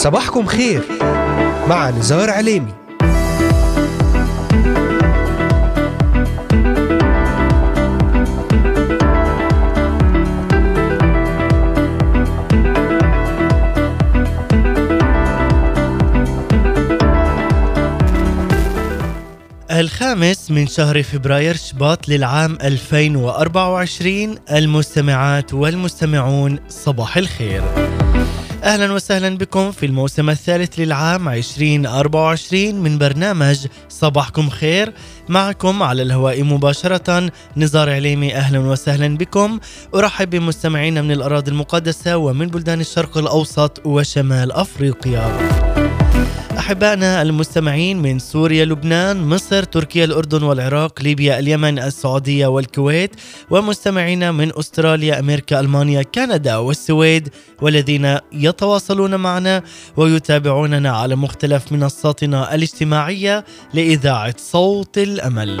صباحكم خير مع نزار عليمي. الخامس من شهر فبراير شباط للعام 2024 المستمعات والمستمعون صباح الخير. أهلا وسهلا بكم في الموسم الثالث للعام 2024 من برنامج صباحكم خير. معكم على الهواء مباشرة نزار عليمي أهلا وسهلا بكم. أرحب بمستمعينا من الأراضي المقدسة ومن بلدان الشرق الأوسط وشمال أفريقيا. أحبائنا المستمعين من سوريا لبنان مصر تركيا الأردن والعراق ليبيا اليمن السعودية والكويت ومستمعينا من أستراليا أمريكا ألمانيا كندا والسويد والذين يتواصلون معنا ويتابعوننا على مختلف منصاتنا الاجتماعية لإذاعة صوت الأمل.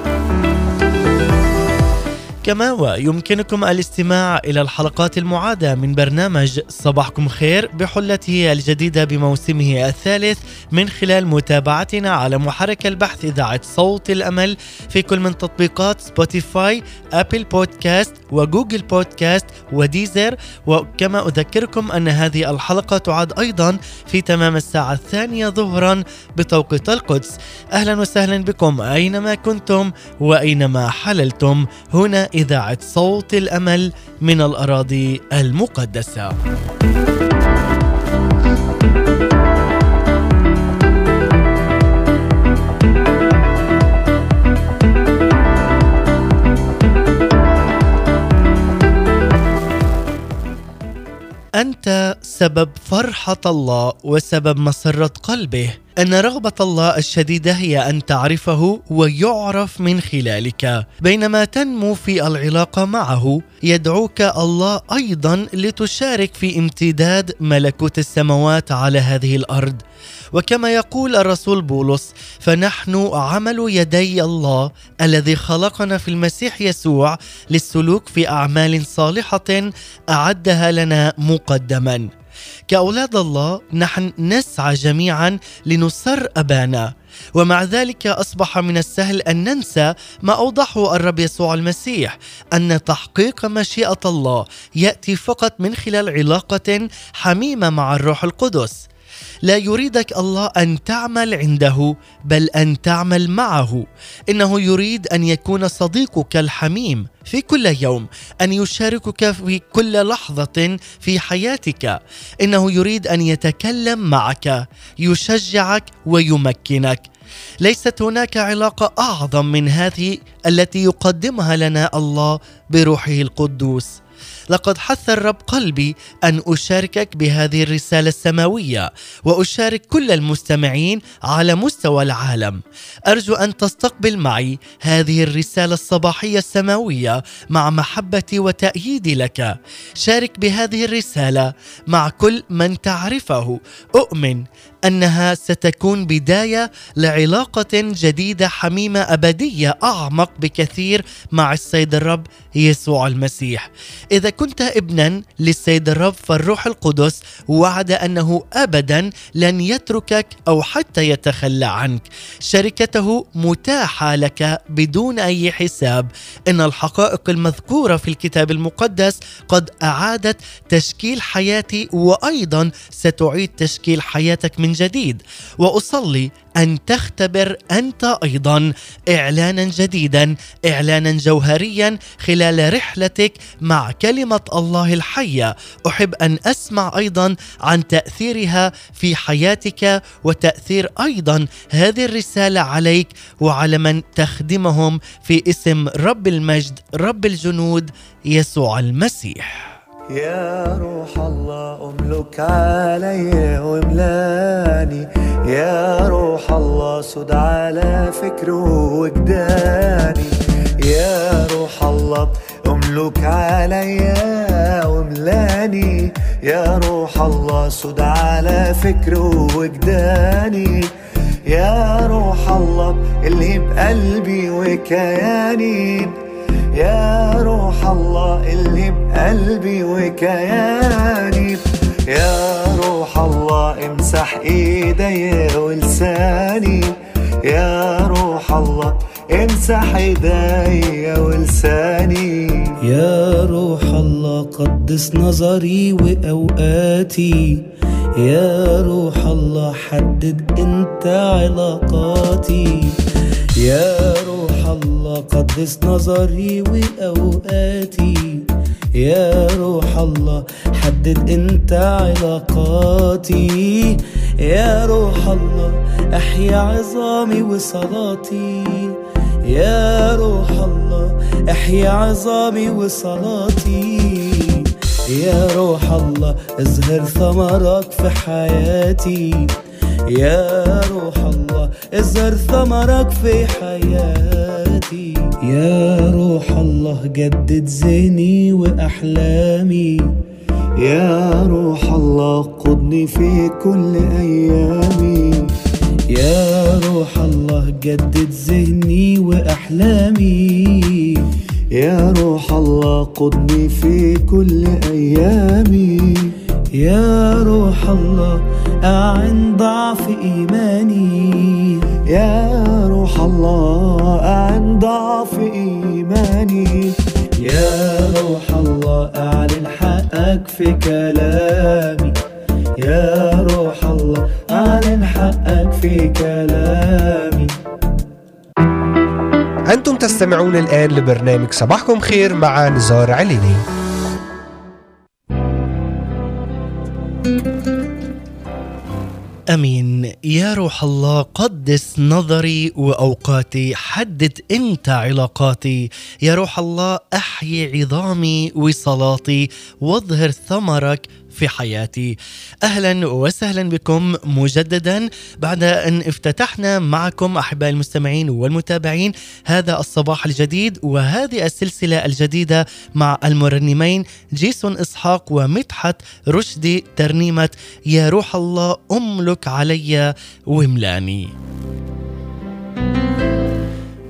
كما ويمكنكم الاستماع إلى الحلقات المعادة من برنامج صباحكم خير بحلته الجديدة بموسمه الثالث من خلال متابعتنا على محرك البحث إذاعة صوت الأمل في كل من تطبيقات Spotify Apple Podcast و Google Podcast و Deezer وكما أذكركم أن هذه الحلقة تعاد أيضا في تمام الساعة الثانية ظهرا بتوقيت القدس. أهلا وسهلا بكم أينما كنتم وأينما حللتم. هنا إذاعة صوت الأمل من الأراضي المقدسة. أنت سبب فرحة الله وسبب مسرة قلبه أن رغبة الله الشديدة هي أن تعرفه ويعرف من خلالك. بينما تنمو في العلاقة معه يدعوك الله أيضا لتشارك في امتداد ملكوت السماوات على هذه الأرض. وكما يقول الرسول بولس فنحن عمل يدي الله الذي خلقنا في المسيح يسوع للسلوك في أعمال صالحة أعدها لنا مقدما. كأولاد الله نحن نسعى جميعا لنسر أبانا. ومع ذلك أصبح من السهل أن ننسى ما أوضحه الرب يسوع المسيح أن تحقيق مشيئة الله يأتي فقط من خلال علاقة حميمة مع الروح القدس. لا يريدك الله أن تعمل عنده بل أن تعمل معه. إنه يريد أن يكون صديقك الحميم في كل يوم أن يشاركك في كل لحظة في حياتك. إنه يريد أن يتكلم معك يشجعك ويمكنك. ليست هناك علاقة أعظم من هذه التي يقدمها لنا الله بروحه القدوس. لقد حث الرب قلبي أن أشاركك بهذه الرسالة السماوية وأشارك كل المستمعين على مستوى العالم. أرجو أن تستقبل معي هذه الرسالة الصباحية السماوية مع محبتي وتأييدي لك. شارك بهذه الرسالة مع كل من تعرفه. أؤمن أنها ستكون بداية لعلاقة جديدة حميمة أبدية أعمق بكثير مع السيد الرب يسوع المسيح. إذا كنت ابنا للسيد الرب فالروح القدس وعد أنه ابدا لن يتركك أو حتى يتخلى عنك. شركته متاحة لك بدون أي حساب. إن الحقائق المذكورة في الكتاب المقدس قد أعادت تشكيل حياتي وأيضا ستعيد تشكيل حياتك من جديد. وأصلي أن تختبر أنت أيضا إعلانا جديدا إعلانا جوهريا خلال رحلتك مع كلمة الله الحية. أحب أن أسمع أيضا عن تأثيرها في حياتك وتأثير أيضا هذه الرسالة عليك وعلى من تخدمهم في اسم رب المجد رب الجنود يسوع المسيح. يا روح الله أملك علي روح سد على فكره وجداني يا روح الله أملك علي وأملاني. يا روح الله سد على فكره وجداني يا روح الله اللي بقلبي وكياني. يا روح الله اللي بقلبي وكياني. يا روح الله امسح إيدي ولساني. يا روح الله امسح ايدي ولساني. يا روح الله قدس نظري وأوقاتي. يا روح الله حدد أنت علاقاتي. يا روح الله قدس نظري وأوقاتي. يا روح الله حدد أنت علاقاتي. يا روح الله أحيا عظامي وصلاتي. يا روح الله أحيا عظامي وصلاتي. يا روح الله أزهر ثمرك في حياتي. يا روح الله أزهر ثمرك في حياتي. يا روح الله جدد ذهني وأحلامي. يا روح الله قضني في كل أيامي. يا روح الله جدد ذهني وأحلامي. يا روح الله قضني في كل أيامي. يا روح الله أعن ضعف إيماني. يا روح الله ضعف إيماني. يا روح الله أعلن حقك في كلامي. يا روح الله أعلن حقك في كلامي. أنتم تستمعون الآن لبرنامج صباحكم خير مع نزار عليني. يا روح الله قدس نظري وأوقاتي حدد انت علاقاتي. يا روح الله أحيي عظامي وصلاتي واظهر ثمرك في حياتي. أهلا وسهلا بكم مجددا. بعد أن افتتحنا معكم أحبائي المستمعين والمتابعين هذا الصباح الجديد وهذه السلسلة الجديدة مع المرنمين جيسون إسحاق ومدحت رشدي ترنيمة يا روح الله أملك علي واملأني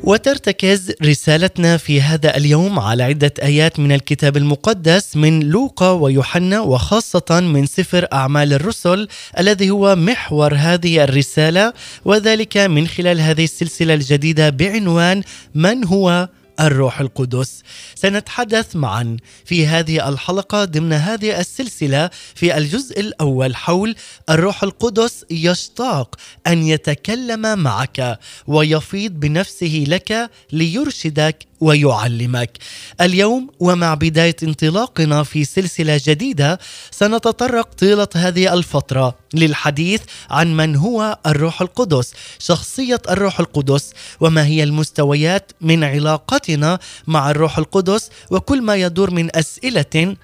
وترتكز رسالتنا في هذا اليوم على عدة آيات من الكتاب المقدس من لوقا ويوحنا وخاصة من سفر أعمال الرسل الذي هو محور هذه الرسالة وذلك من خلال هذه السلسلة الجديدة بعنوان من هو؟ الروح القدس. سنتحدث معا في هذه الحلقة ضمن هذه السلسلة في الجزء الأول حول الروح القدس يشتاق أن يتكلم معك ويفيض بنفسه لك ليرشدك ويعلمك. اليوم ومع بداية انطلاقنا في سلسلة جديدة سنتطرق طيلة هذه الفترة للحديث عن من هو الروح القدس، شخصية الروح القدس وما هي المستويات من علاقتنا مع الروح القدس وكل ما يدور من أسئلة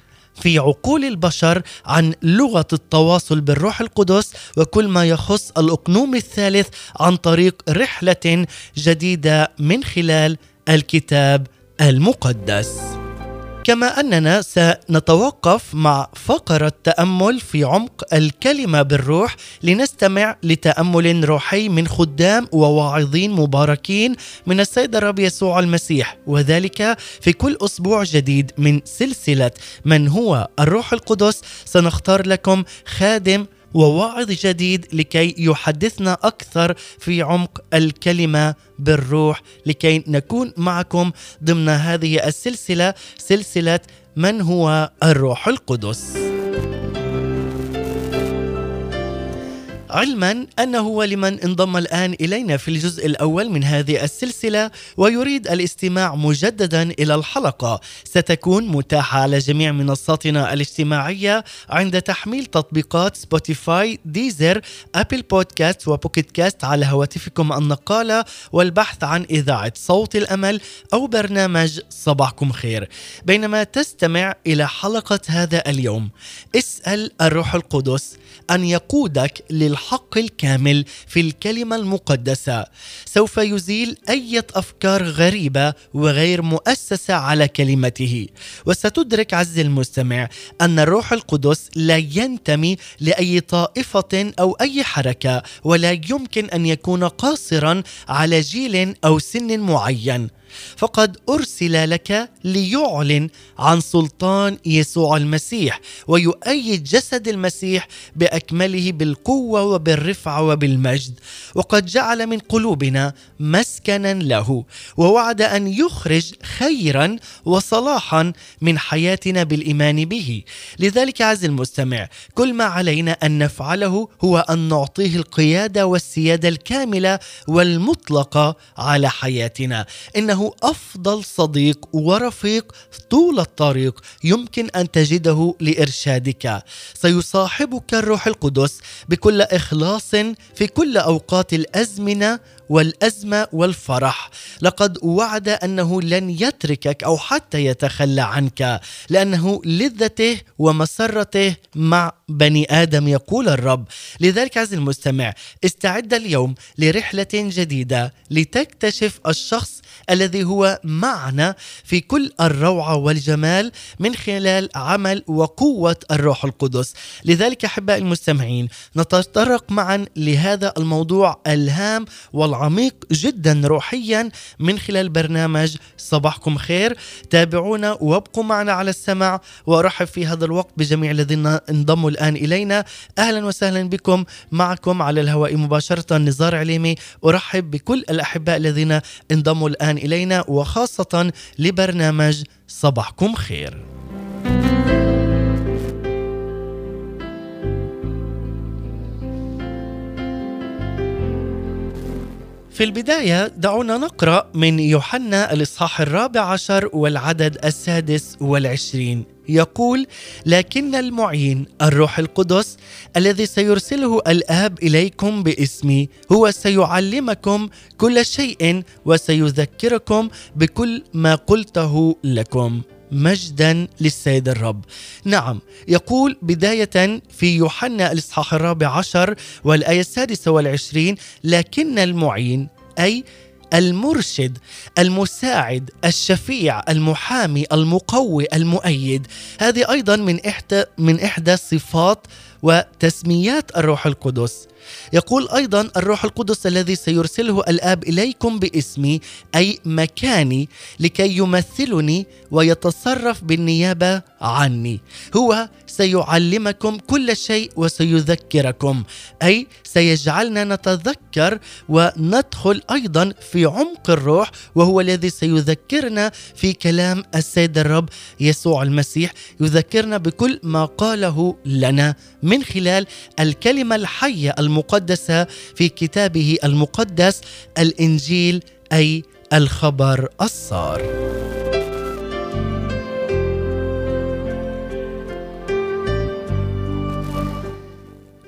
في عقول البشر عن لغة التواصل بالروح القدس وكل ما يخص الأقنوم الثالث عن طريق رحلة جديدة من خلال الكتاب المقدس. كما أننا سنتوقف مع فقرة تأمل في عمق الكلمة بالروح لنستمع لتأمل روحي من خدام وواعظين مباركين من السيد الرب يسوع المسيح وذلك في كل أسبوع جديد من سلسلة من هو الروح القدس سنختار لكم خادم وواعظ جديد لكي يحدثنا أكثر في عمق الكلمة بالروح لكي نكون معكم ضمن هذه السلسلة سلسلة من هو الروح القدس. علما أنه ولمن انضم الآن إلينا في الجزء الأول من هذه السلسلة ويريد الاستماع مجددا إلى الحلقة. ستكون متاحة على جميع منصاتنا الاجتماعية عند تحميل تطبيقات Spotify Deezer Apple Podcast و Pocket Casts على هواتفكم النقالة والبحث عن إذاعة صوت الأمل أو برنامج صباحكم خير. بينما تستمع إلى حلقة هذا اليوم اسأل الروح القدس أن يقودك للحق الكامل في الكلمة المقدسة. سوف يزيل أي أفكار غريبة وغير مؤسسة على كلمته. وستدرك عز المستمع أن الروح القدس لا ينتمي لأي طائفة أو أي حركة ولا يمكن أن يكون قاصرا على جيل أو سن معين. فقد أرسل لك ليعلن عن سلطان يسوع المسيح ويؤيد جسد المسيح بأكمله بالقوة وبالرفعه وبالمجد وقد جعل من قلوبنا مسكنا له ووعد أن يخرج خيرا وصلاحا من حياتنا بالإيمان به. لذلك عز المستمع كل ما علينا أن نفعله هو أن نعطيه القيادة والسيادة الكاملة والمطلقة على حياتنا. إنه أفضل صديق ورفيق طول الطريق يمكن أن تجده لإرشادك. سيصاحبك الروح القدس بكل إخلاص في كل أوقات الأزمنة والأزمة والفرح. لقد وعد أنه لن يتركك أو حتى يتخلى عنك لأنه لذته ومسرته مع بني آدم يقول الرب. لذلك عز المستمع استعد اليوم لرحلة جديدة لتكتشف الشخص الذي هو معنا في كل الروعة والجمال من خلال عمل وقوة الروح القدس. لذلك أحبائي المستمعين نتطرق معا لهذا الموضوع الهام والعميق جدا روحيا من خلال برنامج صباحكم خير. تابعونا وابقوا معنا على السمع وارحب في هذا الوقت بجميع الذين انضموا الآن إلينا. أهلا وسهلا بكم معكم على الهواء مباشرة نزار عليمي. أرحب بكل الأحباء الذين انضموا الآن إلينا وخاصة لبرنامج صباحكم خير. في البداية دعونا نقرأ من يوحنا الإصحاح الرابع عشر والعدد السادس والعشرين. يقول لكن المعين الروح القدس الذي سيرسله الآب إليكم باسمي هو سيعلمكم كل شيء وسيذكركم بكل ما قلته لكم. مجدا للسيد الرب. نعم يقول بداية في يوحنا الإصحاح الرابع عشر والآية السادسة والعشرين لكن المعين أي المرشد المساعد الشفيع المحامي المقوي المؤيد. هذه أيضا من إحدى من إحدى صفات وتسميات الروح القدس. يقول أيضا الروح القدس الذي سيرسله الآب إليكم باسمي أي مكاني لكي يمثلني ويتصرف بالنيابة عني. هو سيعلمكم كل شيء وسيذكركم أي سيجعلنا نتذكر وندخل أيضا في عمق الروح وهو الذي سيذكرنا في كلام السيد الرب يسوع المسيح يذكرنا بكل ما قاله لنا من خلال الكلمة الحية المقدسه في كتابه المقدس الإنجيل أي الخبر الصار.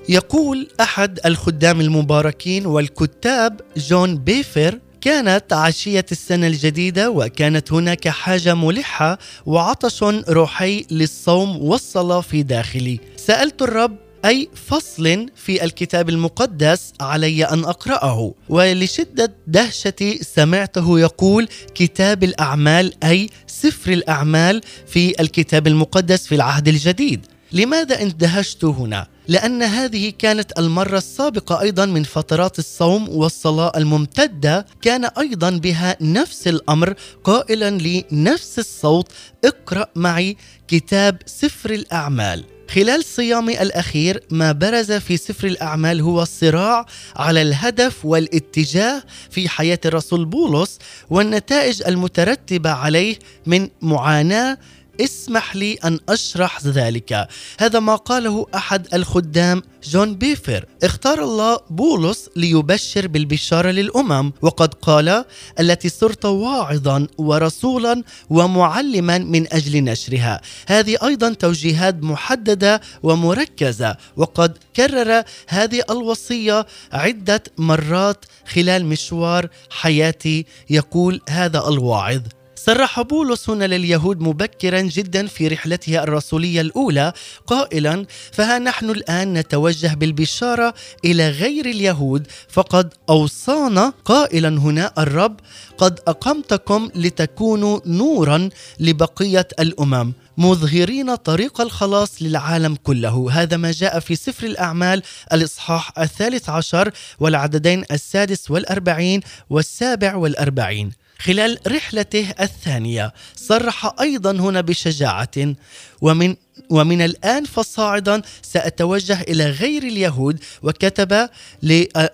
يقول أحد الخدام المباركين والكتاب جون بيفر كانت عشية السنة الجديدة وكانت هناك حاجة ملحة وعطش روحي للصوم والصلاة في داخلي. سألت الرب أي فصل في الكتاب المقدس علي أن أقرأه. ولشدة دهشتي سمعته يقول كتاب الأعمال أي سفر الأعمال في الكتاب المقدس في العهد الجديد. لماذا اندهشت هنا؟ لأن هذه كانت المرة السابقة أيضا من فترات الصوم والصلاة الممتدة. كان أيضا بها نفس الأمر قائلا لي نفس الصوت اقرأ معي كتاب سفر الأعمال. خلال صيامي الأخير ما برز في سفر الأعمال هو الصراع على الهدف والاتجاه في حياة الرسول بولس والنتائج المترتبة عليه من معاناة اسمح لي أن أشرح ذلك. هذا ما قاله أحد الخدام جون بيفر. اختار الله بولس ليبشر بالبشارة للأمم وقد قال التي صرت واعظا ورسولا ومعلما من أجل نشرها. هذه أيضا توجيهات محددة ومركزة وقد كرر هذه الوصية عدة مرات خلال مشوار حياتي. يقول هذا الواعظ صرح بولس هنا لليهود مبكرا جدا في رحلته الرسولية الأولى قائلا فها نحن الآن نتوجه بالبشارة إلى غير اليهود فقد أوصانا قائلا هنا الرب قد أقمتكم لتكونوا نورا لبقية الأمم مظهرين طريق الخلاص للعالم كله. هذا ما جاء في سفر الأعمال الإصحاح الثالث عشر والعددين السادس والأربعين والسابع والأربعين. خلال رحلته الثانية صرح أيضا هنا بشجاعة ومن ومن الآن فصاعدا سأتوجه إلى غير اليهود وكتب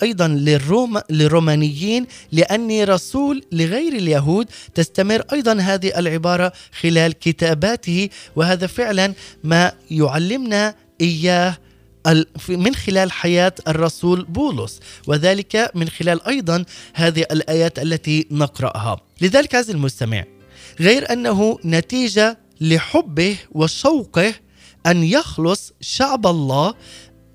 أيضا للروم للرومانيين لأني رسول لغير اليهود تستمر أيضا هذه العبارة خلال كتاباته وهذا فعلا ما يعلمنا إياه من خلال حياة الرسول بولس وذلك من خلال أيضا هذه الآيات التي نقرأها. لذلك عزيزي المستمع غير أنه نتيجة لحبه وشوقه أن يخلص شعب الله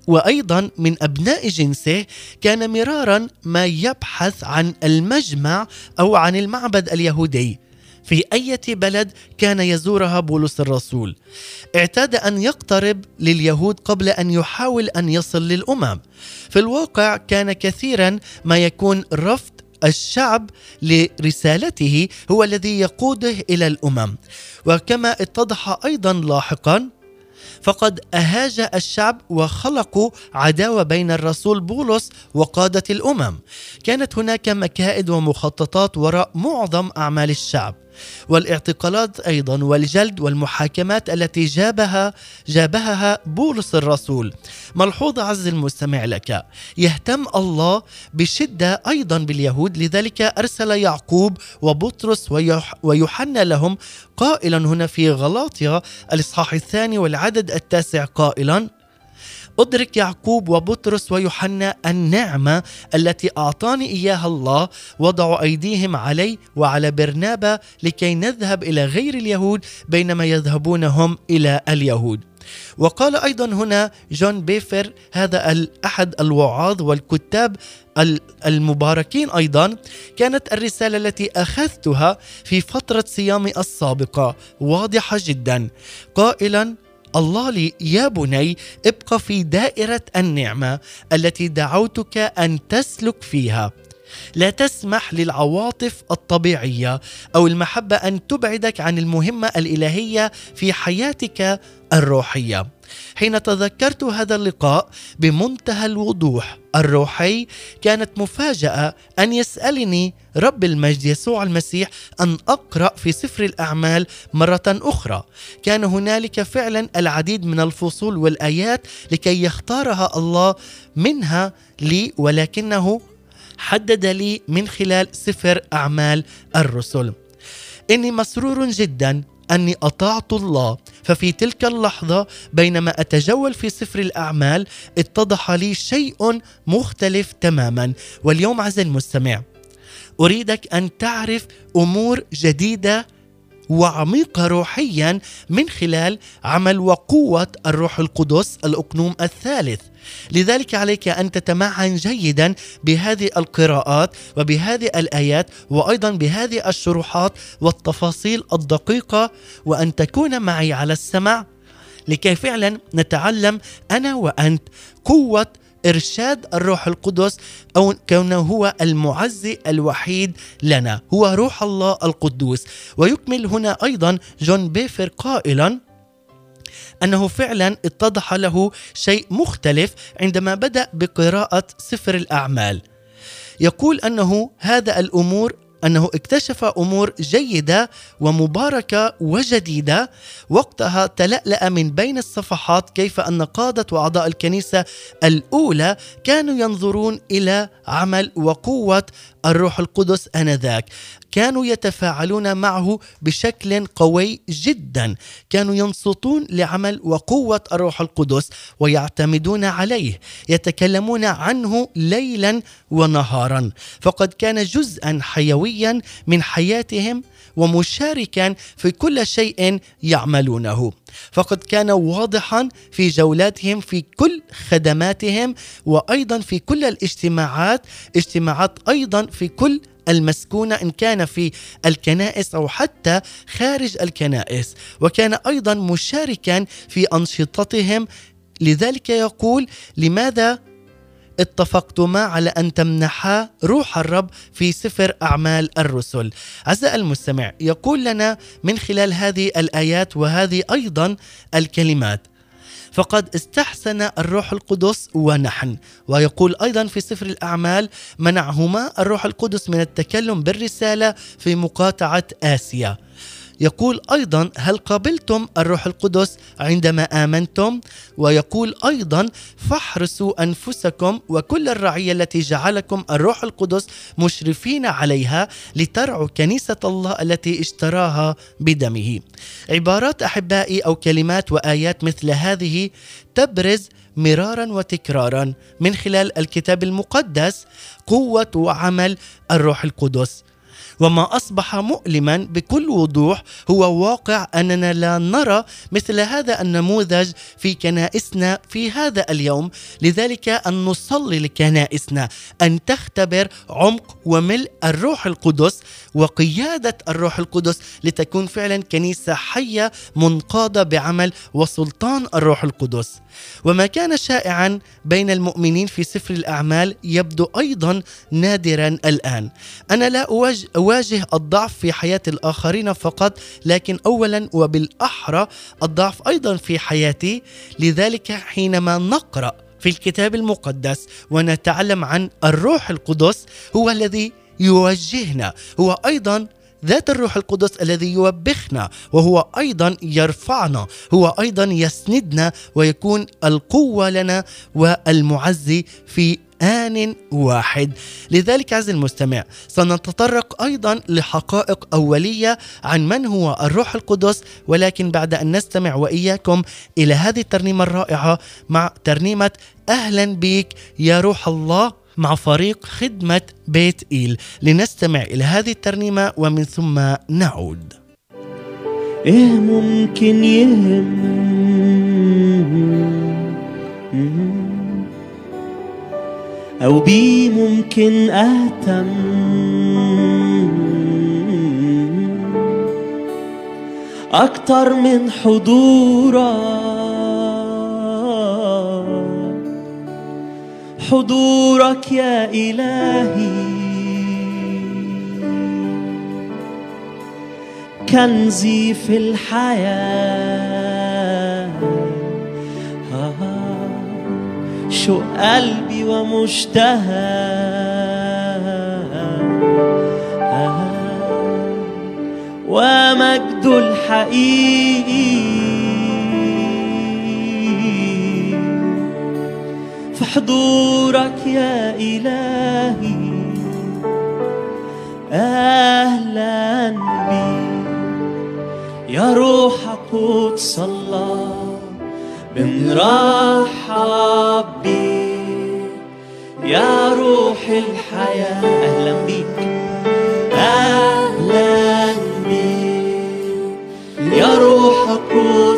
وأيضا من أبناء جنسه كان مرارا ما يبحث عن المجمع أو عن المعبد اليهودي. في أي بلد كان يزورها بولس الرسول. اعتاد أن يقترب لليهود قبل أن يحاول أن يصل للأمم. في الواقع كان كثيرا ما يكون رفض الشعب لرسالته هو الذي يقوده إلى الأمم. وكما اتضح أيضا لاحقا فقد أهاج الشعب وخلقوا عداوة بين الرسول بولس وقادة الأمم. كانت هناك مكائد ومخططات وراء معظم أعمال الشعب. والإعتقالات أيضا والجلد والمحاكمات التي جابها جابهها بولس الرسول. ملحوظ عز المستمع لك يهتم الله بشدة أيضا باليهود لذلك أرسل يعقوب وبطرس ويوحنا لهم قائلا هنا في غلاطيا الإصحاح الثاني والعدد التاسع قائلا أدرك يعقوب وبطرس ويوحنا النعمة التي أعطاني إياها الله وضعوا أيديهم علي وعلى برنابا لكي نذهب إلى غير اليهود بينما يذهبون هم إلى اليهود. وقال أيضا هنا جون بيفر هذا أحد الوعاظ والكتاب المباركين أيضا كانت الرسالة التي أخذتها في فترة صيامي السابقة واضحة جدا. قائلا الله لي يا بني ابق في دائرة النعمة التي دعوتك أن تسلك فيها. لا تسمح للعواطف الطبيعية أو المحبة أن تبعدك عن المهمة الإلهية في حياتك الروحية. حين تذكرت هذا اللقاء بمنتهى الوضوح. الروحي كانت مفاجأة أن يسألني رب المجد يسوع المسيح أن أقرأ في سفر الأعمال مرة أخرى. كان هنالك فعلا العديد من الفصول والآيات لكي يختارها الله منها لي ولكنه حدد لي من خلال سفر أعمال الرسل. إني مسرور جدا أني أطعت الله. ففي تلك اللحظة بينما أتجول في سفر الأعمال اتضح لي شيء مختلف تماما. واليوم عز المستمع أريدك أن تعرف أمور جديدة وعميقة روحيا من خلال عمل وقوة الروح القدس الأقنوم الثالث. لذلك عليك أن تتمعن جيدا بهذه القراءات وبهذه الآيات وأيضا بهذه الشروحات والتفاصيل الدقيقة وأن تكون معي على السمع لكي فعلا نتعلم أنا وأنت قوة إرشاد الروح القدس أو كونه هو المعزي الوحيد لنا هو روح الله القدوس. ويكمل هنا أيضا جون بيفر قائلا أنه فعلا اتضح له شيء مختلف عندما بدأ بقراءة سفر الأعمال. يقول أنه هذا الأمور أنه اكتشف أمور جيدة ومباركة وجديدة. وقتها تلألأ من بين الصفحات كيف أن قادة وأعضاء الكنيسة الأولى كانوا ينظرون إلى عمل وقوة الروح القدس آنذاك. كانوا يتفاعلون معه بشكل قوي جدا. كانوا ينصتون لعمل وقوة الروح القدس ويعتمدون عليه يتكلمون عنه ليلا ونهارا. فقد كان جزءا حيويا من حياتهم ومشاركا في كل شيء يعملونه. فقد كان واضحا في جولاتهم في كل خدماتهم وأيضا في كل الاجتماعات اجتماعات أيضا في كل المسكونة إن كان في الكنائس أو حتى خارج الكنائس. وكان أيضا مشاركا في أنشطتهم. لذلك يقول لماذا اتفقتما على أن تمنحا روح الرب في سفر أعمال الرسل. عزائي المستمع يقول لنا من خلال هذه الآيات وهذه أيضا الكلمات فقد استحسن الروح القدس ونحن ويقول أيضا في سفر الأعمال منعهما الروح القدس من التكلم بالرسالة في مقاطعة آسيا يقول أيضا هل قبلتم الروح القدس عندما آمنتم؟ ويقول أيضا فاحرسوا أنفسكم وكل الرعية التي جعلكم الروح القدس مشرفين عليها لترعوا كنيسة الله التي اشتراها بدمه. عبارات أحبائي أو كلمات وآيات مثل هذه تبرز مرارا وتكرارا من خلال الكتاب المقدس قوة وعمل الروح القدس. وما أصبح مؤلما بكل وضوح هو واقع أننا لا نرى مثل هذا النموذج في كنائسنا في هذا اليوم. لذلك أن نصلي لكنائسنا أن تختبر عمق وملء الروح القدس وقيادة الروح القدس لتكون فعلا كنيسة حية منقادة بعمل وسلطان الروح القدس. وما كان شائعا بين المؤمنين في سفر الأعمال يبدو أيضا نادرا الآن. أنا لا اواجه الضعف في حياة الآخرين فقط لكن اولا وبالأحرى الضعف أيضا في حياتي لذلك حينما نقرأ في الكتاب المقدس ونتعلم عن الروح القدس هو الذي يوجهنا هو أيضا ذات الروح القدس الذي يوبخنا وهو أيضا يرفعنا هو أيضا يسندنا ويكون القوة لنا والمعزي في آن واحد. لذلك عز المستمع سنتطرق أيضا لحقائق أولية عن من هو الروح القدس ولكن بعد أن نستمع وإياكم إلى هذه الترنيمة الرائعة مع ترنيمة أهلا بك يا روح الله. مع فريق خدمة بيت إيل. لنستمع إلى هذه الترنيمة ومن ثم نعود. إيه ممكن يهم؟ أو بيه ممكن أهتم؟ أكتر من حضورك. حضورك يا إلهي. كنزي في الحياة. شو قلبي ومشتهى. ومجد الحقيقي. حضورك يا إلهي. أهلا بي. يا روح قدس الله بنرحب بيك يا روح الحياة أهلا بيك. أهلا بيك. يا روح قدس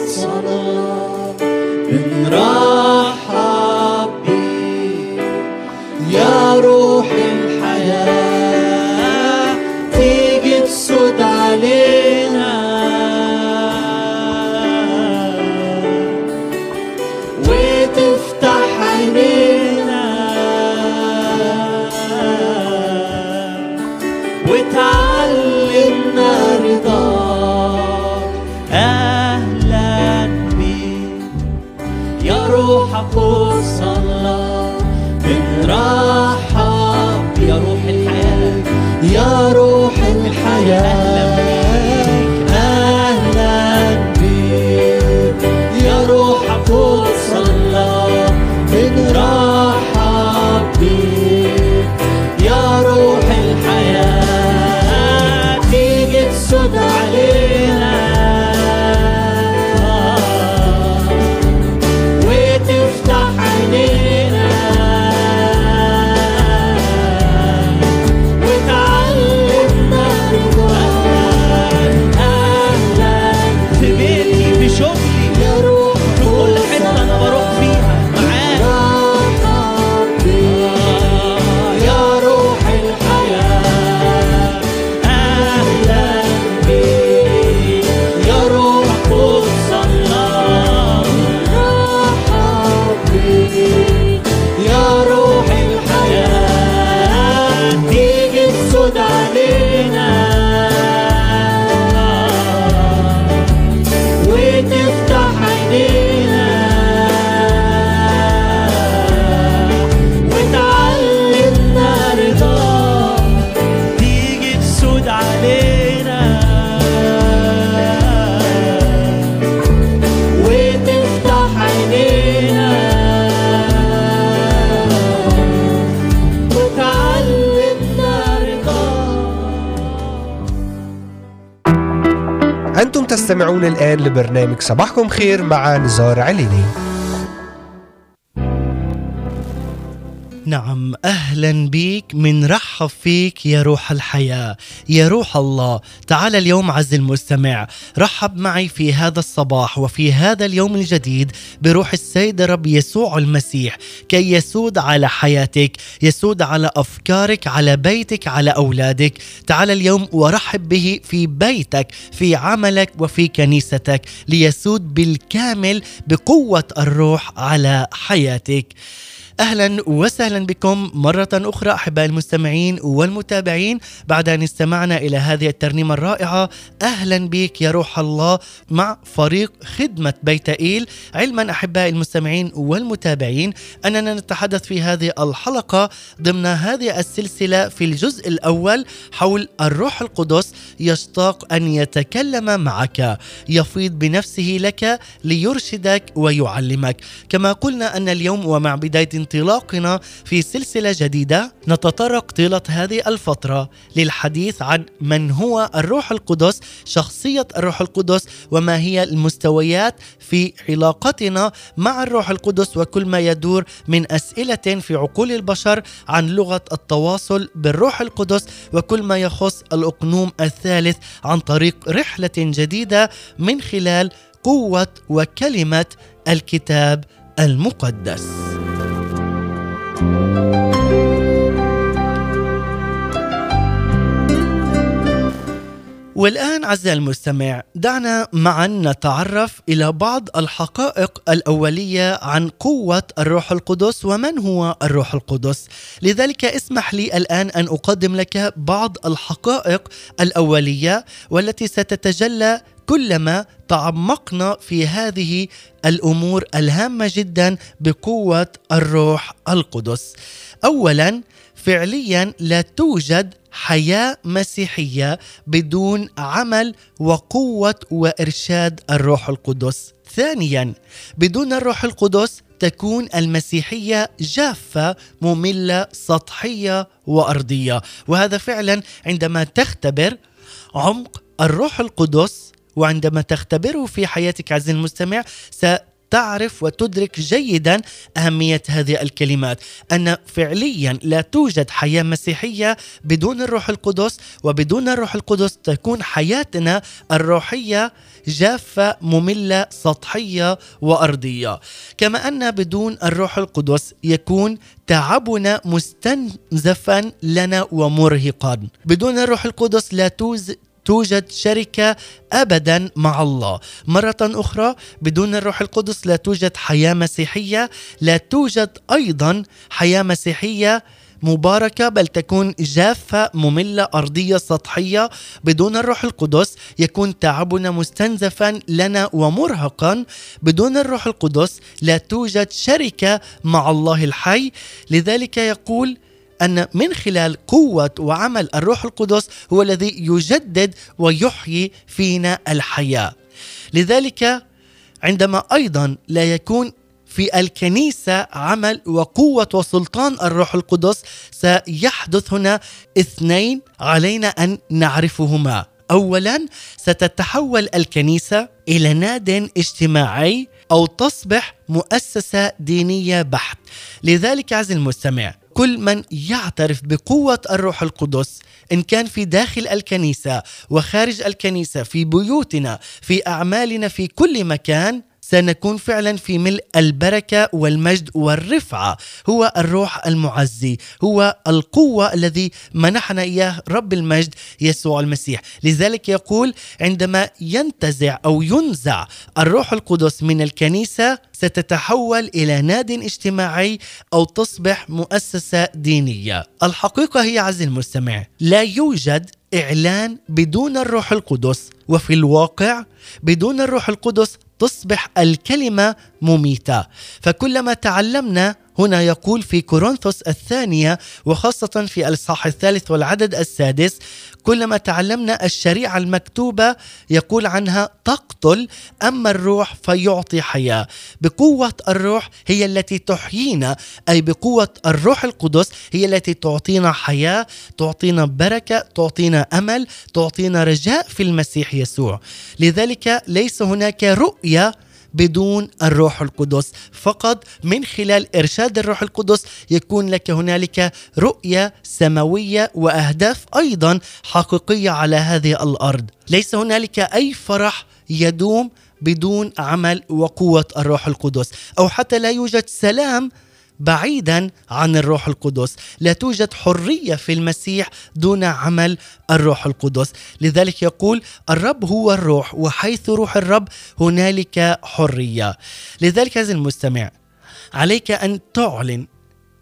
روح قدس الله بنرحب يا روح الحياة يا روح أهلا تستمعون الآن لبرنامج صباحكم خير مع نزار عليني. نعم أهلا بيك من رحب فيك يا روح الحياة يا روح الله. تعال اليوم عز المستمع رحب معي في هذا الصباح وفي هذا اليوم الجديد بروح السيد رب يسوع المسيح كي يسود على حياتك يسود على أفكارك على بيتك على أولادك. تعال اليوم ورحب به في بيتك في عملك وفي كنيستك ليسود بالكامل بقوة الروح على حياتك. أهلا وسهلا بكم مرة أخرى احباء المستمعين والمتابعين. بعد أن استمعنا إلى هذه الترنيمة الرائعة أهلا بك يا روح الله مع فريق خدمة بيت إيل. علما احباء المستمعين والمتابعين أننا نتحدث في هذه الحلقة ضمن هذه السلسلة في الجزء الأول حول الروح القدس يشتاق أن يتكلم معك يفيض بنفسه لك ليرشدك ويعلمك. كما قلنا أن اليوم ومع بداية انطلاقنا في سلسلة جديدة نتطرق طيلة هذه الفترة للحديث عن من هو الروح القدس شخصية الروح القدس وما هي المستويات في علاقتنا مع الروح القدس وكل ما يدور من أسئلة في عقول البشر عن لغة التواصل بالروح القدس وكل ما يخص الأقنوم الثالث عن طريق رحلة جديدة من خلال قوة وكلمة الكتاب المقدس. والآن عزيزي المستمع دعنا معا نتعرف إلى بعض الحقائق الأولية عن قوة الروح القدس ومن هو الروح القدس. لذلك اسمح لي الآن أن أقدم لك بعض الحقائق الأولية والتي ستتجلى كلما تعمقنا في هذه الأمور الهامة جدا بقوة الروح القدس. اولا فعليا لا توجد حياة مسيحية بدون عمل وقوة وإرشاد الروح القدس. ثانيا بدون الروح القدس تكون المسيحية جافة مملة سطحية وأرضية وهذا فعلا عندما تختبر عمق الروح القدس وعندما تختبره في حياتك عزيزي المستمع ستعرف وتدرك جيدا أهمية هذه الكلمات. أن فعليا لا توجد حياة مسيحية بدون الروح القدس وبدون الروح القدس تكون حياتنا الروحية جافة مملة سطحية وأرضية. كما أن بدون الروح القدس يكون تعبنا مستنزفا لنا ومرهقا. بدون الروح القدس لا توجد شركة أبدا مع الله. مرة أخرى بدون الروح القدس لا توجد حياة مسيحية لا توجد أيضا حياة مسيحية مباركة بل تكون جافة مملة أرضية سطحية. بدون الروح القدس يكون تعبنا مستنزفا لنا ومرهقا. بدون الروح القدس لا توجد شركة مع الله الحي. لذلك يقول أن من خلال قوة وعمل الروح القدس هو الذي يجدد ويحيي فينا الحياة. لذلك عندما أيضا لا يكون في الكنيسة عمل وقوة وسلطان الروح القدس سيحدث هنا اثنين علينا أن نعرفهما. اولا ستتحول الكنيسة إلى ناد اجتماعي أو تصبح مؤسسة دينية بحت. لذلك عزيزي المستمع كل من يعترف بقوة الروح القدس إن كان في داخل الكنيسة وخارج الكنيسة في بيوتنا في أعمالنا في كل مكان سنكون فعلا في ملء البركة والمجد والرفعة. هو الروح المعزي هو القوة الذي منحنا إياه رب المجد يسوع المسيح. لذلك يقول عندما ينتزع أو ينزع الروح القدس من الكنيسة ستتحول إلى ناد اجتماعي أو تصبح مؤسسة دينية. الحقيقة هي عزيزي المستمع لا يوجد إعلان بدون الروح القدس. وفي الواقع بدون الروح القدس تصبح الكلمة مميتة. فكلما تعلمنا هنا يقول في كورنثوس الثانية وخاصة في الإصحاح الثالث والعدد السادس كلما تعلمنا الشريعة المكتوبة يقول عنها تقتل أما الروح فيعطي حياة. بقوة الروح هي التي تحيينا أي بقوة الروح القدس هي التي تعطينا حياة تعطينا بركة تعطينا أمل تعطينا رجاء في المسيح يسوع. لذلك ليس هناك رؤية بدون الروح القدس. فقط من خلال إرشاد الروح القدس يكون لك هنالك رؤية سماوية وأهداف أيضا حقيقية على هذه الأرض. ليس هنالك أي فرح يدوم بدون عمل وقوة الروح القدس. أو حتى لا يوجد سلام بعيدا عن الروح القدس. لا توجد حرية في المسيح دون عمل الروح القدس. لذلك يقول الرب هو الروح وحيث روح الرب هنالك حرية. لذلك هذا المستمع عليك أن تعلن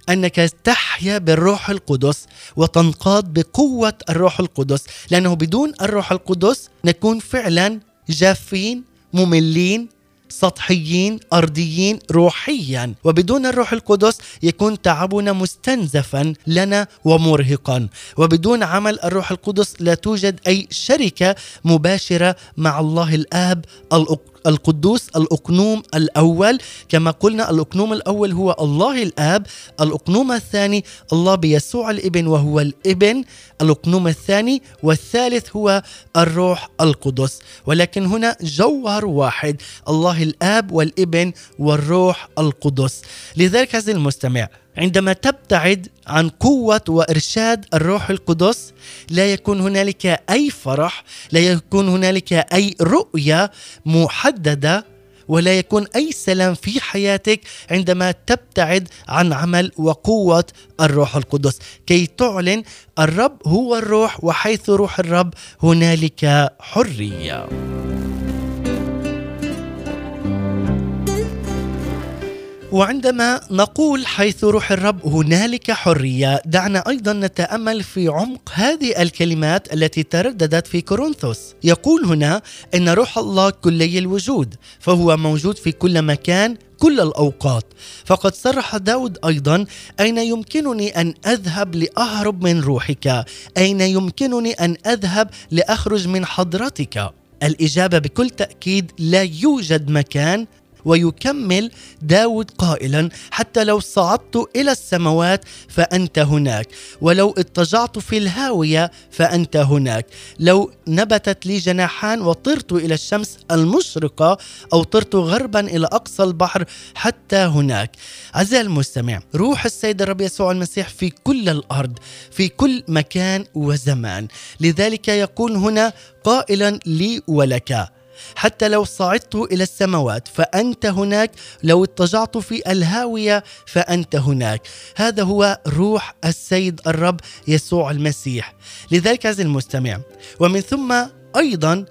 أنك تحيا بالروح القدس وتنقاد بقوة الروح القدس لأنه بدون الروح القدس نكون فعلا جافين مملين سطحيين أرضيين روحيا. وبدون الروح القدس يكون تعبنا مستنزفا لنا ومرهقا. وبدون عمل الروح القدس لا توجد أي شركة مباشرة مع الله الآب القدوس الأقنوم الأول. كما قلنا الأقنوم الأول هو الله الآب الأقنوم الثاني الله بيسوع الإبن وهو الإبن الأقنوم الثاني والثالث هو الروح القدس. ولكن هنا جوهر واحد الله الآب والإبن والروح القدس. لذلك هذا المستمع عندما تبتعد عن قوة وإرشاد الروح القدس لا يكون هنالك أي فرح لا يكون هنالك أي رؤية محددة ولا يكون أي سلام في حياتك عندما تبتعد عن عمل وقوة الروح القدس. كي تعلن الرب هو الروح وحيث روح الرب هنالك حرية. وعندما نقول حيث روح الرب هنالك حرية. دعنا أيضا نتأمل في عمق هذه الكلمات التي ترددت في كورنثوس. يقول هنا إن روح الله كلي الوجود فهو موجود في كل مكان كل الأوقات. فقد صرح داود أيضا أين يمكنني أن أذهب لأهرب من روحك؟ أين يمكنني أن أذهب لأخرج من حضرتك؟ الإجابة بكل تأكيد لا يوجد مكان ويكمل داود قائلا حتى لو صعدت إلى السماوات فأنت هناك ولو اضطجعت في الهاوية فأنت هناك لو نبتت لي جناحان وطرت إلى الشمس المشرقة أو طرت غربا إلى أقصى البحر حتى هناك. عزيزي المستمع روح السيد الرب يسوع المسيح في كل الأرض في كل مكان وزمان لذلك يقول هنا قائلا لي ولك. حتى لو صعدت إلى السماوات فأنت هناك. لو اضطجعت في الهاوية فأنت هناك. هذا هو روح السيد الرب يسوع المسيح. لذلك عزيزي المستمع ومن ثم أيضا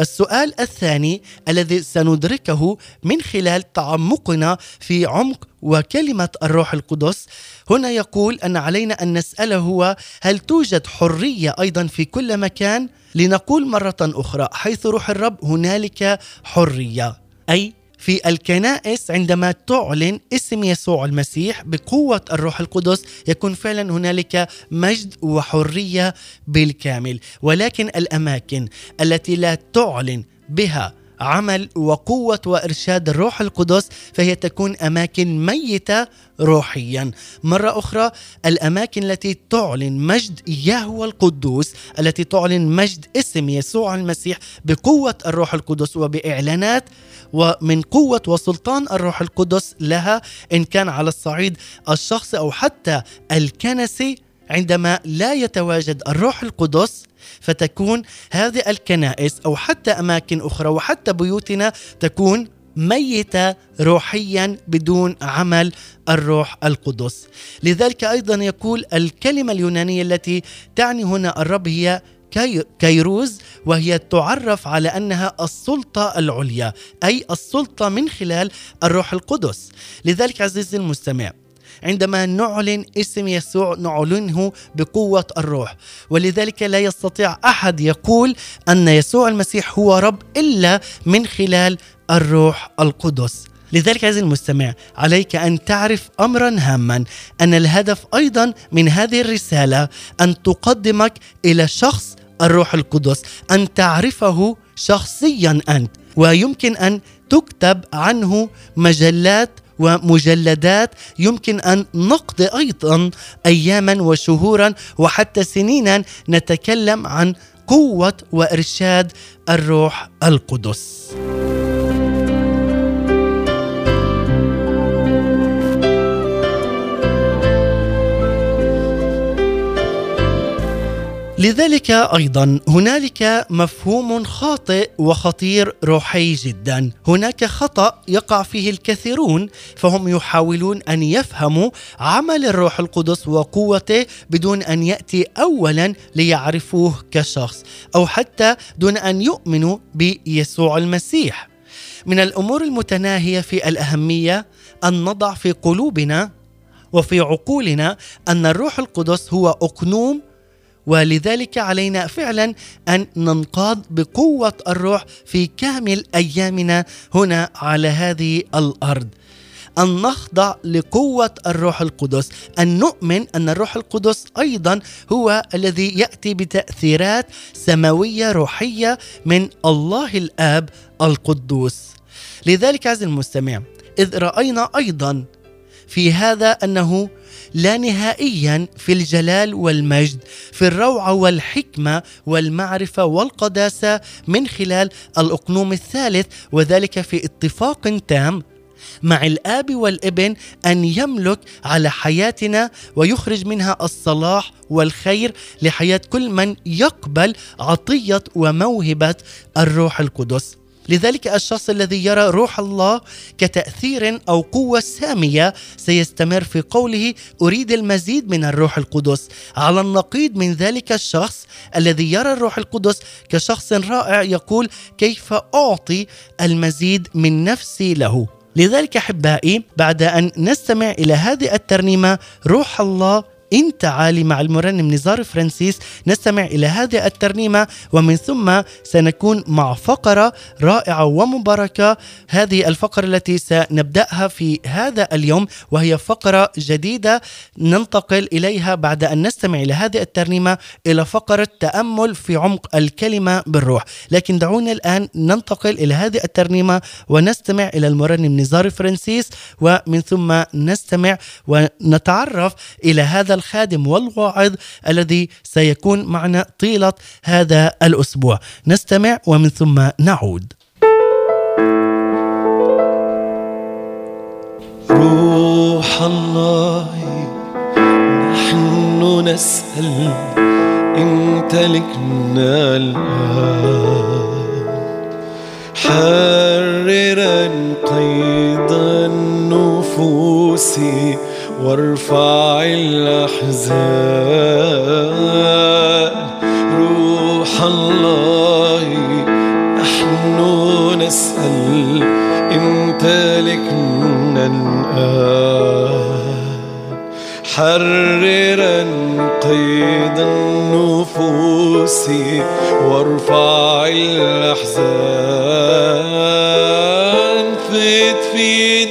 السؤال الثاني الذي سندركه من خلال تعمقنا في عمق وكلمة الروح القدس. هنا يقول أن علينا أن نسأله هو هل توجد حرية أيضا في كل مكان؟ لنقول مرة أخرى حيث روح الرب هنالك حرية. أي في الكنائس عندما تعلن اسم يسوع المسيح بقوة الروح القدس يكون فعلا هنالك مجد وحرية بالكامل. ولكن الأماكن التي لا تعلن بها عمل وقوة وإرشاد الروح القدس فهي تكون أماكن ميتة روحيا. مرة أخرى الأماكن التي تعلن مجد يهوى القدوس التي تعلن مجد اسم يسوع المسيح بقوة الروح القدس وبإعلانات ومن قوة وسلطان الروح القدس لها إن كان على الصعيد الشخصي أو حتى الكنسي عندما لا يتواجد الروح القدس فتكون هذه الكنائس أو حتى أماكن أخرى وحتى بيوتنا تكون ميتة روحيا بدون عمل الروح القدس. لذلك أيضا يقول الكلمة اليونانية التي تعني هنا الرب هي كي- كيروز وهي تعرف على أنها السلطة العليا أي السلطة من خلال الروح القدس. لذلك عزيزي المستمع عندما نعلن اسم يسوع نعلنه بقوة الروح. ولذلك لا يستطيع أحد يقول أن يسوع المسيح هو رب إلا من خلال الروح القدس. لذلك عزيزي المستمع عليك أن تعرف أمرا هاما أن الهدف أيضا من هذه الرسالة أن تقدمك إلى شخص الروح القدس أن تعرفه شخصيا أنت. ويمكن أن تكتب عنه مجلات ومجلدات يمكن أن نقضي أيضا اياما وشهورا وحتى سنينا نتكلم عن قوة وإرشاد الروح القدس. لذلك أيضا هنالك مفهوم خاطئ وخطير روحي جدا. هناك خطأ يقع فيه الكثيرون فهم يحاولون أن يفهموا عمل الروح القدس وقوته بدون أن يأتي اولا ليعرفوه كشخص أو حتى دون أن يؤمنوا بيسوع المسيح. من الأمور المتناهية في الأهمية أن نضع في قلوبنا وفي عقولنا أن الروح القدس هو أقنوم ولذلك علينا فعلا أن ننقاد بقوة الروح في كامل أيامنا هنا على هذه الأرض. أن نخضع لقوة الروح القدس أن نؤمن أن الروح القدس أيضا هو الذي يأتي بتأثيرات سماوية روحية من الله الآب القدوس. لذلك عز المستمع إذ رأينا أيضا في هذا أنه لا نهائيا في الجلال والمجد في الروعة والحكمة والمعرفة والقداسة من خلال الأقنوم الثالث وذلك في اتفاق تام مع الآب والابن أن يملك على حياتنا ويخرج منها الصلاح والخير لحياة كل من يقبل عطية وموهبة الروح القدس. لذلك الشخص الذي يرى روح الله كتأثير أو قوة سامية سيستمر في قوله أريد المزيد من الروح القدس. على النقيض من ذلك الشخص الذي يرى الروح القدس كشخص رائع يقول كيف أعطي المزيد من نفسي له؟ لذلك أحبائي بعد أن نستمع إلى هذه الترنيمة روح الله إن تعالي مع المرنم نزار فرانسيس. نستمع إلى هذه الترنيمة ومن ثم سنكون مع فقرة رائعة ومباركة. هذه الفقرة التي سنبدأها في هذا اليوم وهي فقرة جديدة. ننتقل إليها بعد أن نستمع إلى هذه الترنيمة إلى فقرة تأمل في عمق الكلمة بالروح. لكن دعونا الآن ننتقل إلى هذه الترنيمة ونستمع إلى المرنم نزار فرانسيس ومن ثم نستمع ونتعرف إلى هذا الخادم والواعظ الذي سيكون معنا طيلة هذا الأسبوع. نستمع ومن ثم نعود. روح الله نحن نسأل إن تلكنا الآن. حررا قيد النفوس وارفع الأحزان. روح الله نحن نسأل إن تلكنا الآن. حررا قيد النفوس وارفع الأحزان. في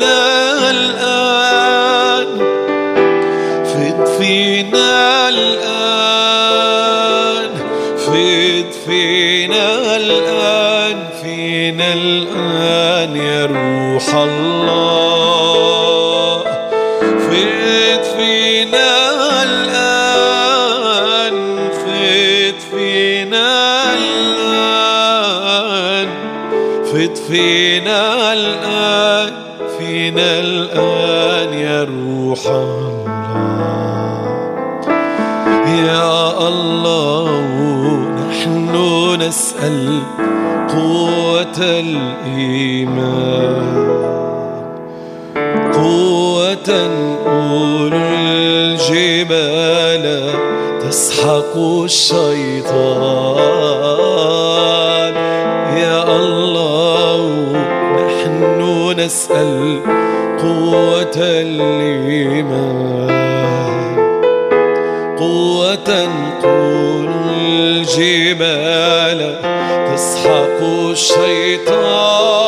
الآن يا روح الله. فيض فينا الآن فيض فينا الآن. فيض فينا الآن فينا الآن يا روح الله. يا الله نحن نسأل قوة الإيمان. قوة أولو الجبال تسحق الشيطان. يا الله نحن نسأل قوة الإيمان. قوة طول الجبال تسحق الشيطان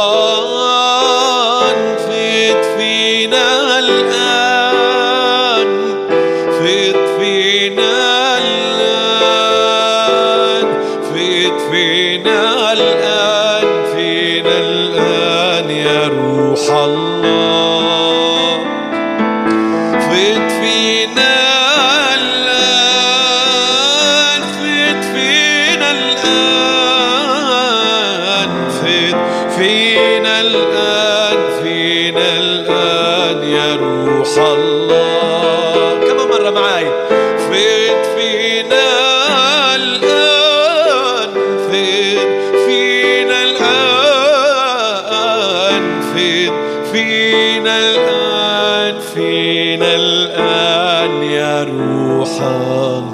الله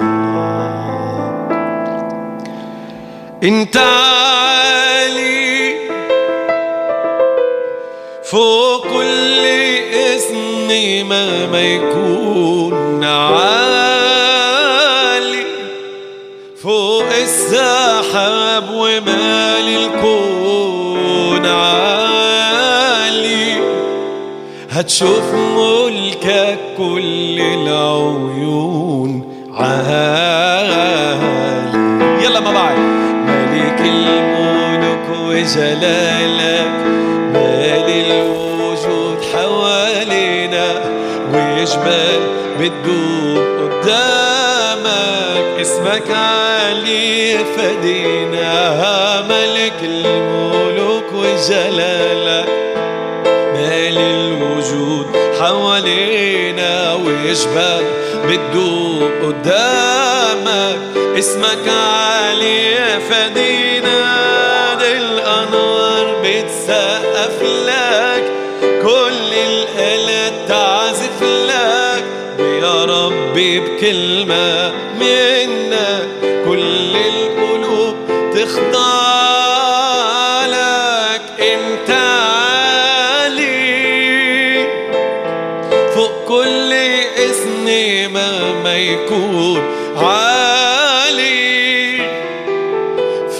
انت عالي فوق كل اسم ما ما يكون عالي. فوق السحاب ومال الكون عالي. هتشوف ملكك كل العيون وجلالك مال الوجود حوالينا ويجمل بتدوب قدامك. اسمك علي فدينا ملك الملوك وجلالك. مال الوجود حوالينا ويشبه بتدوب قدامك. اسمك علي فدينا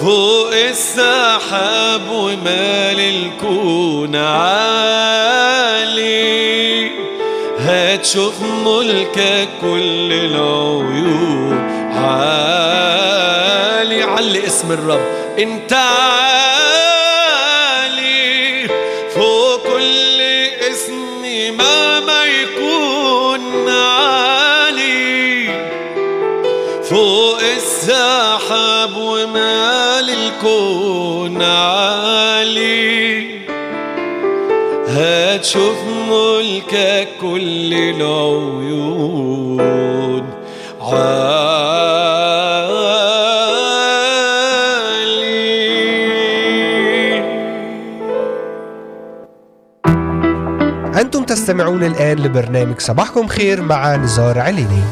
فوق السحاب ومال الكون عالي. هتشوف ملكك كل العيون عالي. علي اسم الرب. انت عالي تستمعون الآن لبرنامج صباحكم خير مع نزار عليني.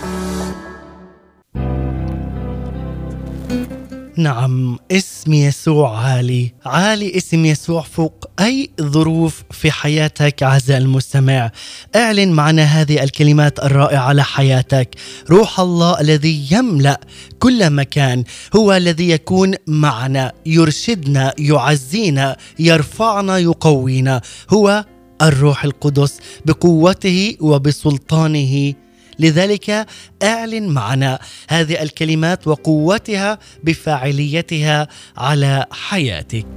نعم اسم يسوع عالي. عالي اسم يسوع فوق أي ظروف في حياتك أعزائي المستمع. اعلن معنا هذه الكلمات الرائعة لحياتك روح الله الذي يملأ كل مكان. هو الذي يكون معنا يرشدنا يعزينا يرفعنا يقوينا. هو الروح القدس بقوته وبسلطانه. لذلك اعلن معنا هذه الكلمات وقوتها بفاعليتها على حياتك.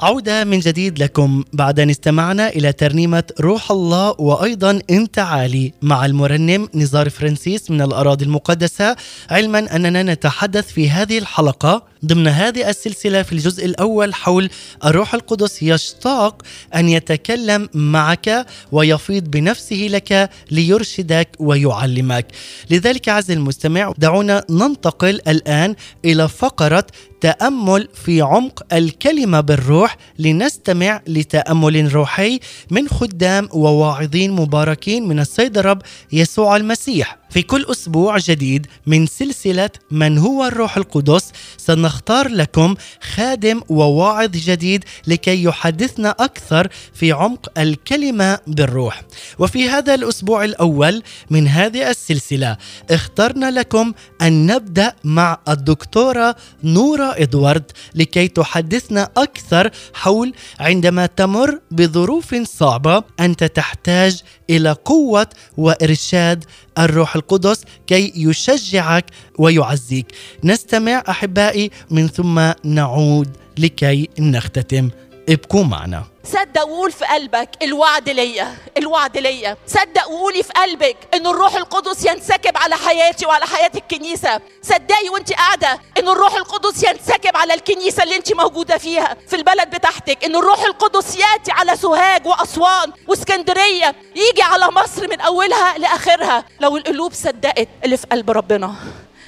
عودة من جديد لكم. بعد أن استمعنا إلى ترنيمة روح الله وأيضا أنت عالي مع المرنم نزار فرانسيس من الأراضي المقدسة علما أننا نتحدث في هذه الحلقة ضمن هذه السلسلة في الجزء الأول حول الروح القدس. يشتاق أن يتكلم معك ويفيض بنفسه لك ليرشدك ويعلمك. لذلك عز المستمع دعونا ننتقل الآن إلى فقرة تامل في عمق الكلمة بالروح لنستمع لتأمل روحي من خدام وواعظين مباركين من السيد الرب يسوع المسيح. في كل أسبوع جديد من سلسلة من هو الروح القدس سنختار لكم خادم وواعظ جديد لكي يحدثنا أكثر في عمق الكلمة بالروح. وفي هذا الأسبوع الأول من هذه السلسلة اخترنا لكم أن نبدأ مع الدكتورة نورة إدوارد لكي تحدثنا أكثر حول عندما تمر بظروف صعبة أنت تحتاج إلى قوة وإرشاد الروح القدس كي يشجعك ويعزيك. نستمع أحبائي من ثم نعود لكي نختتم. ابقوا معنا. صدق وقول في قلبك الوعد ليا الوعد ليا. صدق وقولي في قلبك إن الروح القدس ينسكب على حياتي وعلى حياة الكنيسة. صدقي وأنت قاعدة إن الروح القدس ينسكب على الكنيسة اللي أنت موجودة فيها في البلد بتاعتك. إن الروح القدس يأتي على سوهاج وأسوان وإسكندرية يجي على مصر من أولها لآخرها. لو القلوب صدقت اللي في قلب ربنا.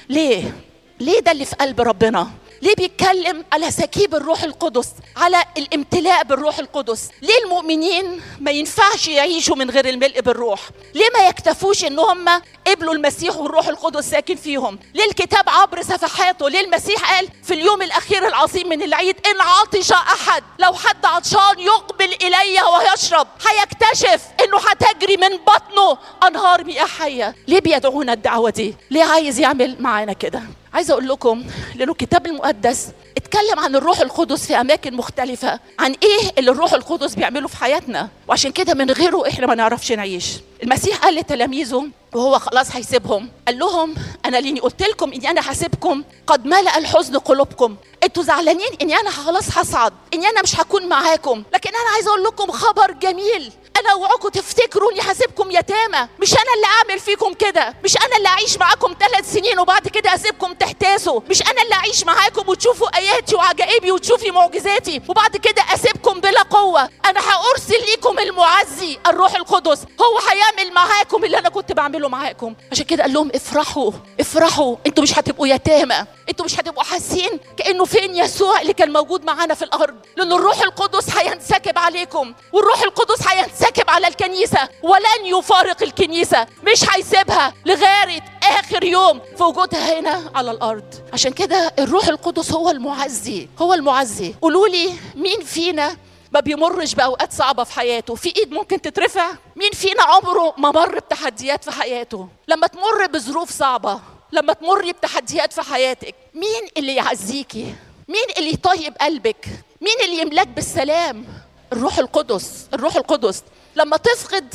ليه؟ ليه ده اللي في قلب ربنا؟ ليه بيتكلم على سكيب الروح القدس على الامتلاء بالروح القدس؟ ليه المؤمنين ما ينفعش يعيشوا من غير الملء بالروح؟ ليه ما يكتفوش إن هم قبلوا المسيح والروح القدس ساكن فيهم؟ ليه الكتاب عبر صفحاته؟ ليه المسيح قال في اليوم الأخير العظيم من العيد إن عطش أحد لو حد عطشان يقبل إلي ويشرب هيكتشف إنه هتجري من بطنه أنهار مياه حية. ليه بيدعونا الدعوة دي؟ ليه عايز يعمل معانا كده؟ عايزة أقول لكم لأنه الكتاب المقدس اتكلم عن الروح القدس في أماكن مختلفة عن إيه اللي الروح القدس بيعمله في حياتنا. وعشان كده من غيره إحنا ما نعرفش نعيش. المسيح قال لتلاميذه وهو خلاص هيسيبهم قال لهم أنا لاني قلت لكم إني أنا هسيبكم قد ملأ الحزن قلوبكم. أنتوا زعلانين إني أنا خلاص هصعد إني أنا مش هكون معاكم. لكن أنا عايزة أقول لكم خبر جميل. أنا أوعكم تفتكروا اني هسيبكم يتامى. مش أنا اللي أعمل فيكم كده. مش أنا اللي أعيش معاكم ثلاث سنين وبعد كده أسيبكم تحتاسوا. مش أنا اللي أعيش معاكم وتشوفوا آياتي وعجائبي وتشوفي معجزاتي وبعد كده أسيبكم بلا قوة. أنا هأرسل ليكم المعزي الروح القدس. هو هيعمل معاكم اللي أنا كنت بعمله معاكم. عشان كده قال لهم افرحوا افرحوا. أنتوا مش هتبقوا يتامى. أنتوا مش هتبقوا حاسين كأنه فين يسوع اللي كان موجود معانا في الأرض. لأن الروح القدس هينسكب عليكم. والروح القدس هينسكب على الكنيسة ولن يفارق الكنيسة مش هيسيبها لغاية آخر يوم في وجودها هنا على الأرض. عشان كده الروح القدس هو المعزي هو المعزي. قولوا لي مين فينا ما بيمرش بأوقات صعبة في حياته؟ في إيد ممكن تترفع؟ مين فينا عمره ما مر بتحديات في حياته؟ لما تمر بظروف صعبة لما تمري بتحديات في حياتك مين اللي يعزيكي؟ مين اللي يطيب قلبك؟ مين اللي يملاك بالسلام؟ الروح القدس الروح القدس. لما تفقد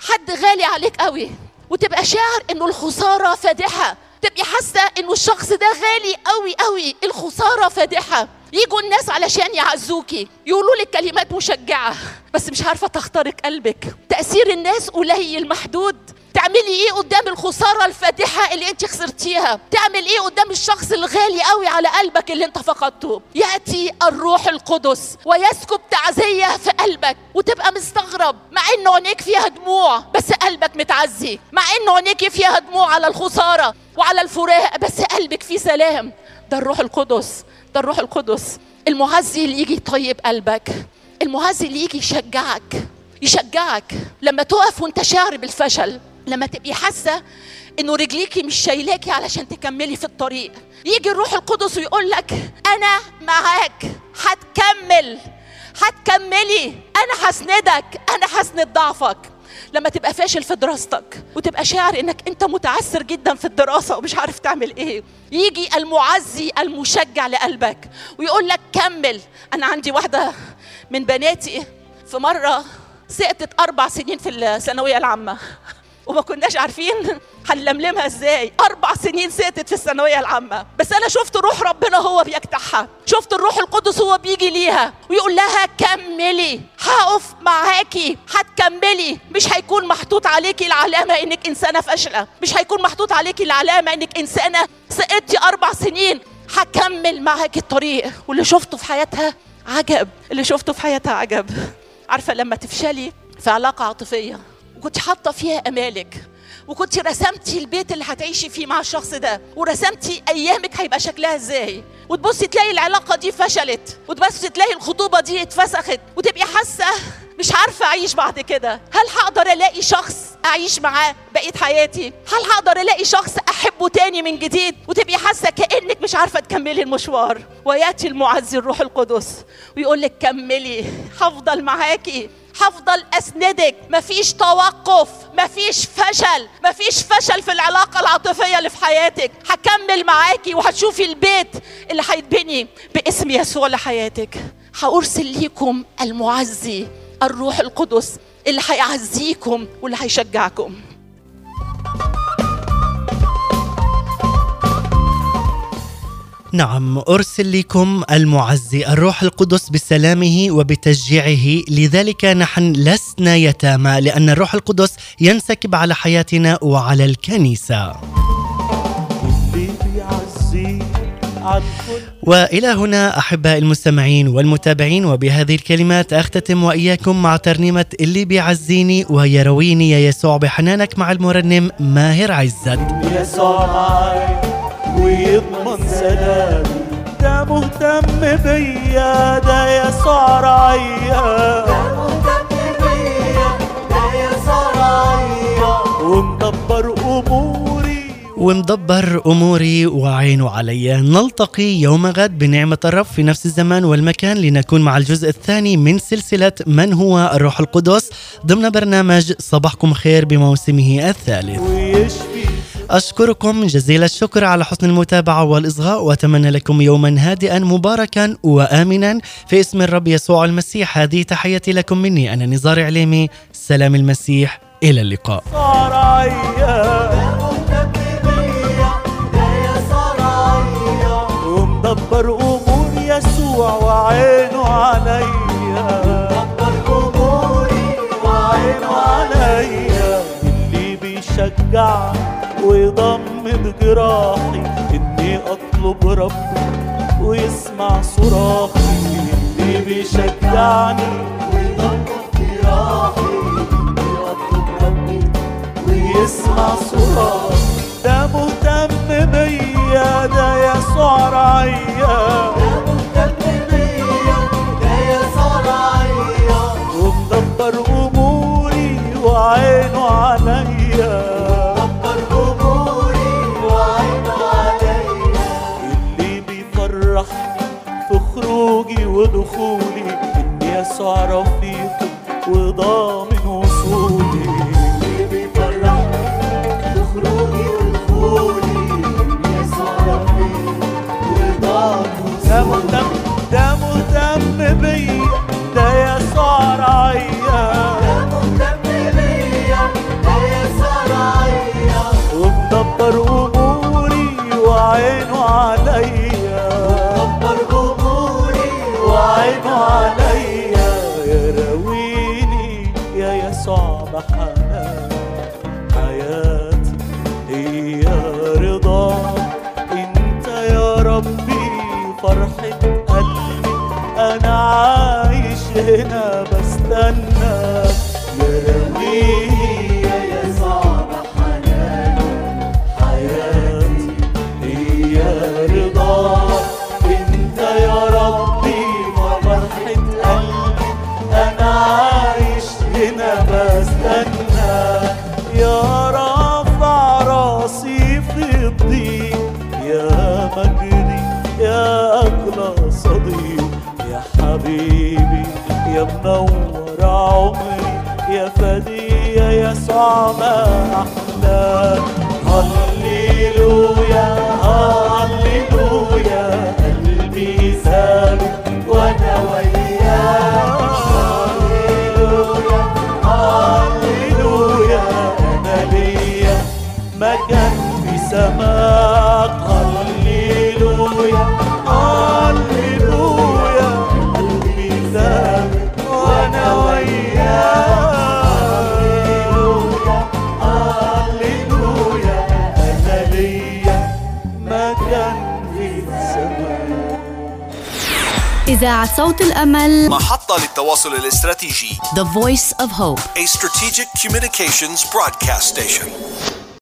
حد غالي عليك قوي وتبقى شاعر إنه الخسارة فادحة تبقي حاسة إنه الشخص ده غالي قوي قوي الخسارة فادحة. يجوا الناس علشان يعزوكي يقولوا لك كلمات مشجعة بس مش عارفة تخترق قلبك. تأثير الناس قليل محدود. تعملي إيه قدام الخسارة الفادحه اللي أنت خسرتيها؟ تعمل إيه قدام الشخص الغالي قوي على قلبك اللي أنت فقدته؟ يأتي الروح القدس ويسكب تعزية في قلبك وتبقى مستغرب. مع إن عينيك فيها دموع بس قلبك متعزي. مع إن عينيك فيها دموع على الخسارة وعلى الفراق بس قلبك فيه سلام. ده الروح القدس. ده الروح القدس. المعزي اللي يجي يطيب قلبك. المعزي اللي يجي يشجعك. يشجعك. لما تقف وانت شاعر بالفشل لما تبقي حاسة إنه رجليكي مش شايلاكي علشان تكملي في الطريق. يجي الروح القدس ويقول لك أنا معاك. هتكمل. هتكملي. أنا هسندك. أنا هسند ضعفك. لما تبقى فاشل في دراستك وتبقى شاعر إنك أنت متعثر جدا في الدراسة ومش عارف تعمل إيه يجي المعزي المشجع لقلبك ويقول لك كمل. أنا عندي واحدة من بناتي في مرة سقطت أربع سنين في الثانوية العامة. وما كناش عارفين هنلملمها إزاي. أربع سنين سقطت في الثانوية العامة. بس أنا شفت روح ربنا هو بيجتاحها. شفت الروح القدس هو بيجي ليها. ويقول لها كملي. هقف معاكي. هتكملي. مش هيكون محطوط عليكي العلامة إنك إنسانة فاشلة. مش هيكون محطوط عليكي العلامة إنك إنسانة سقطتي أربع سنين. هكمل معاكي الطريق. واللي شفته في حياتها عجب. اللي شفته في حياتها عجب. عارفة لما تفشلي في علاقة عاطفية. وكنت حاطة فيها أمالك وكنت رسمتي البيت اللي هتعيشي فيه مع الشخص ده ورسمتي أيامك هيبقى شكلها إزاي. وتبصي تلاقي العلاقة دي فشلت وتبصي تلاقي الخطوبة دي اتفسخت وتبقي حاسة مش عارفة أعيش بعد كده. هل هقدر ألاقي شخص أعيش معاه بقية حياتي؟ هل هقدر ألاقي شخص أحبه تاني من جديد؟ وتبقي حاسة كأنك مش عارفة تكملي المشوار. وياتي المعزي الروح القدس ويقول لك كملي هفضل معاكي. هفضل أسندك. مفيش توقف مفيش فشل مفيش فشل في العلاقة العاطفية اللي في حياتك. هكمل معاكي وهتشوفي البيت اللي هيتبني باسم يسوع لحياتك. هأرسل ليكم المعزي الروح القدس اللي هيعزيكم واللي هيشجعكم. نعم أرسل لكم المعزي الروح القدس بسلامه وبتشجيعه. لذلك نحن لسنا يتامى لأن الروح القدس ينسكب على حياتنا وعلى الكنيسة. وإلى هنا احباء المستمعين والمتابعين وبهذه الكلمات أختتم وإياكم مع ترنيمة اللي بيعزيني ويرويني يا يسوع بحنانك مع المرنم ماهر عزت. يسوع ويضمن سلامي. ده مهتم بيا ده يسوع رعيا ومدبر أموري. ومدبر أموري وعينه علي. نلتقي يوم غد بنعمة الرب في نفس الزمان والمكان لنكون مع الجزء الثاني من سلسلة من هو الروح القدس ضمن برنامج صباحكم خير بموسمه الثالث. ويشفي أشكركم جزيل الشكر على حسن المتابعة والإصغاء وأتمنى لكم يوما هادئا مباركا وآمنا. في اسم الرب يسوع المسيح هذه تحياتي لكم مني. أنا نزار عليمي سلام المسيح إلى اللقاء. ومدبر أمور يسوع وعينه عليا وعينه عليا. اللي بيشجع ويضمد جراحي إني أطلب ربي ويسمع صراخي اللي بيشجعني. ويضمد جراحي اني اطلب ربي ويسمع صراخي. ده مهتم بيا ده يسوع رعيا ومدبر أموري وعينه عليا. يسوع رفيقي وضامن وصولي. اللي بيفرحني في ودخولي يسوع رفيقي وضامن ده مهتم ده مهتم بيا ده يسوع رعيا ومدبر أموري وعينه عليا إذاعة صوت الأمل محطة للتواصل الاستراتيجي The Voice of Hope A strategic communications broadcast station